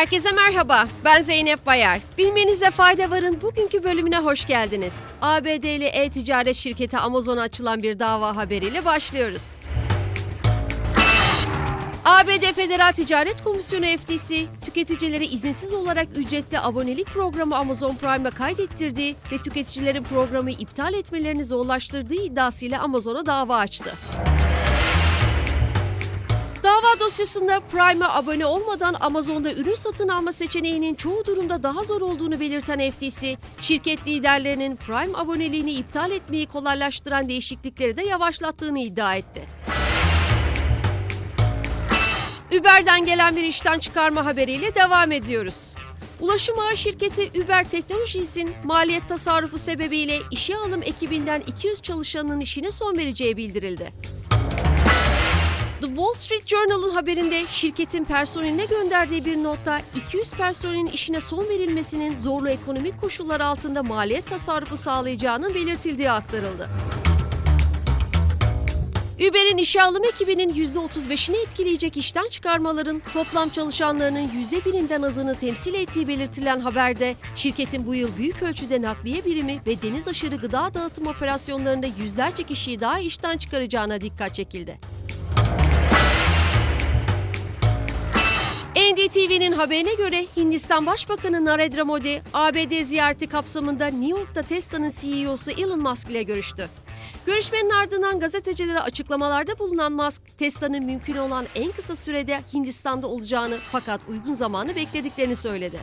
Herkese merhaba, ben Zeynep Bayar. Bilmenizde fayda varın bugünkü bölümüne hoş geldiniz. ABD'li e-ticaret şirketi Amazon'a açılan bir dava haberiyle başlıyoruz. ABD Federal Ticaret Komisyonu FTC, tüketicileri izinsiz olarak ücretli abonelik programı Amazon Prime'a kaydettirdiği ve tüketicilerin programı iptal etmelerini zorlaştırdığı iddiasıyla Amazon'a dava açtı. Dosyasında Prime'a abone olmadan Amazon'da ürün satın alma seçeneğinin çoğu durumda daha zor olduğunu belirten FTC, şirket liderlerinin Prime aboneliğini iptal etmeyi kolaylaştıran değişiklikleri de yavaşlattığını iddia etti. Uber'den gelen bir işten çıkarma haberiyle devam ediyoruz. Ulaşım ağı şirketi Uber Technologies'in maliyet tasarrufu sebebiyle işe alım ekibinden 200 çalışanın işine son vereceği bildirildi. The Wall Street Journal'ın haberinde şirketin personeline gönderdiği bir notta 200 personelin işine son verilmesinin zorlu ekonomik koşullar altında maliyet tasarrufu sağlayacağının belirtildiği aktarıldı. Uber'in işe alım ekibinin %35'ini etkileyecek işten çıkarmaların toplam çalışanlarının %1'inden azını temsil ettiği belirtilen haberde şirketin bu yıl büyük ölçüde nakliye birimi ve deniz aşırı gıda dağıtım operasyonlarında yüzlerce kişiyi daha işten çıkaracağına dikkat çekildi. NDTV'nin haberine göre Hindistan Başbakanı Narendra Modi, ABD ziyareti kapsamında New York'ta Tesla'nın CEO'su Elon Musk ile görüştü. Görüşmenin ardından gazetecilere açıklamalarda bulunan Musk, Tesla'nın mümkün olan en kısa sürede Hindistan'da olacağını fakat uygun zamanı beklediklerini söyledi.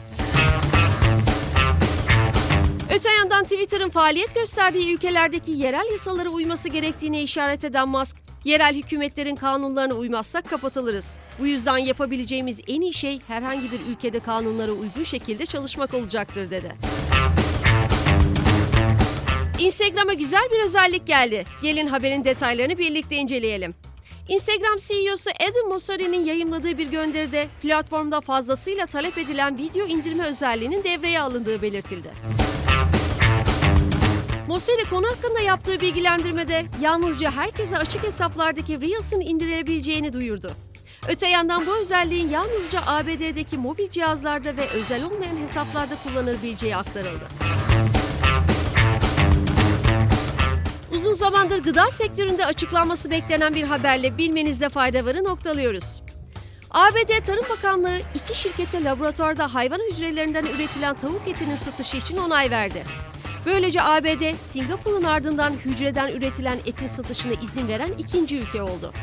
Öte yandan Twitter'ın faaliyet gösterdiği ülkelerdeki yerel yasalara uyması gerektiğine işaret eden Musk, yerel hükümetlerin kanunlarına uymazsak kapatılırız. Bu yüzden yapabileceğimiz en iyi şey herhangi bir ülkede kanunlara uygun şekilde çalışmak olacaktır dedi. Instagram'a güzel bir özellik geldi. Gelin haberin detaylarını birlikte inceleyelim. Instagram CEO'su Adam Mosseri'nin yayımladığı bir gönderide platformda fazlasıyla talep edilen video indirme özelliğinin devreye alındığı belirtildi. Mosseri konu hakkında yaptığı bilgilendirmede yalnızca herkese açık hesaplardaki Reels'in indirilebileceğini duyurdu. Öte yandan bu özelliğin yalnızca ABD'deki mobil cihazlarda ve özel olmayan hesaplarda kullanılabileceği aktarıldı. Uzun zamandır gıda sektöründe açıklanması beklenen bir haberle bilmenizde fayda varı noktalıyoruz. ABD Tarım Bakanlığı iki şirkete laboratuvarda hayvan hücrelerinden üretilen tavuk etinin satışı için onay verdi. Böylece ABD, Singapur'un ardından hücreden üretilen etin satışına izin veren ikinci ülke oldu.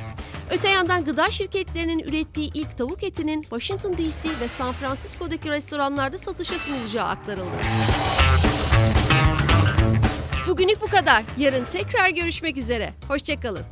Öte yandan gıda şirketlerinin ürettiği ilk tavuk etinin Washington DC ve San Francisco'daki restoranlarda satışa sunulacağı aktarıldı. Bugünlük bu kadar. Yarın tekrar görüşmek üzere. Hoşçakalın.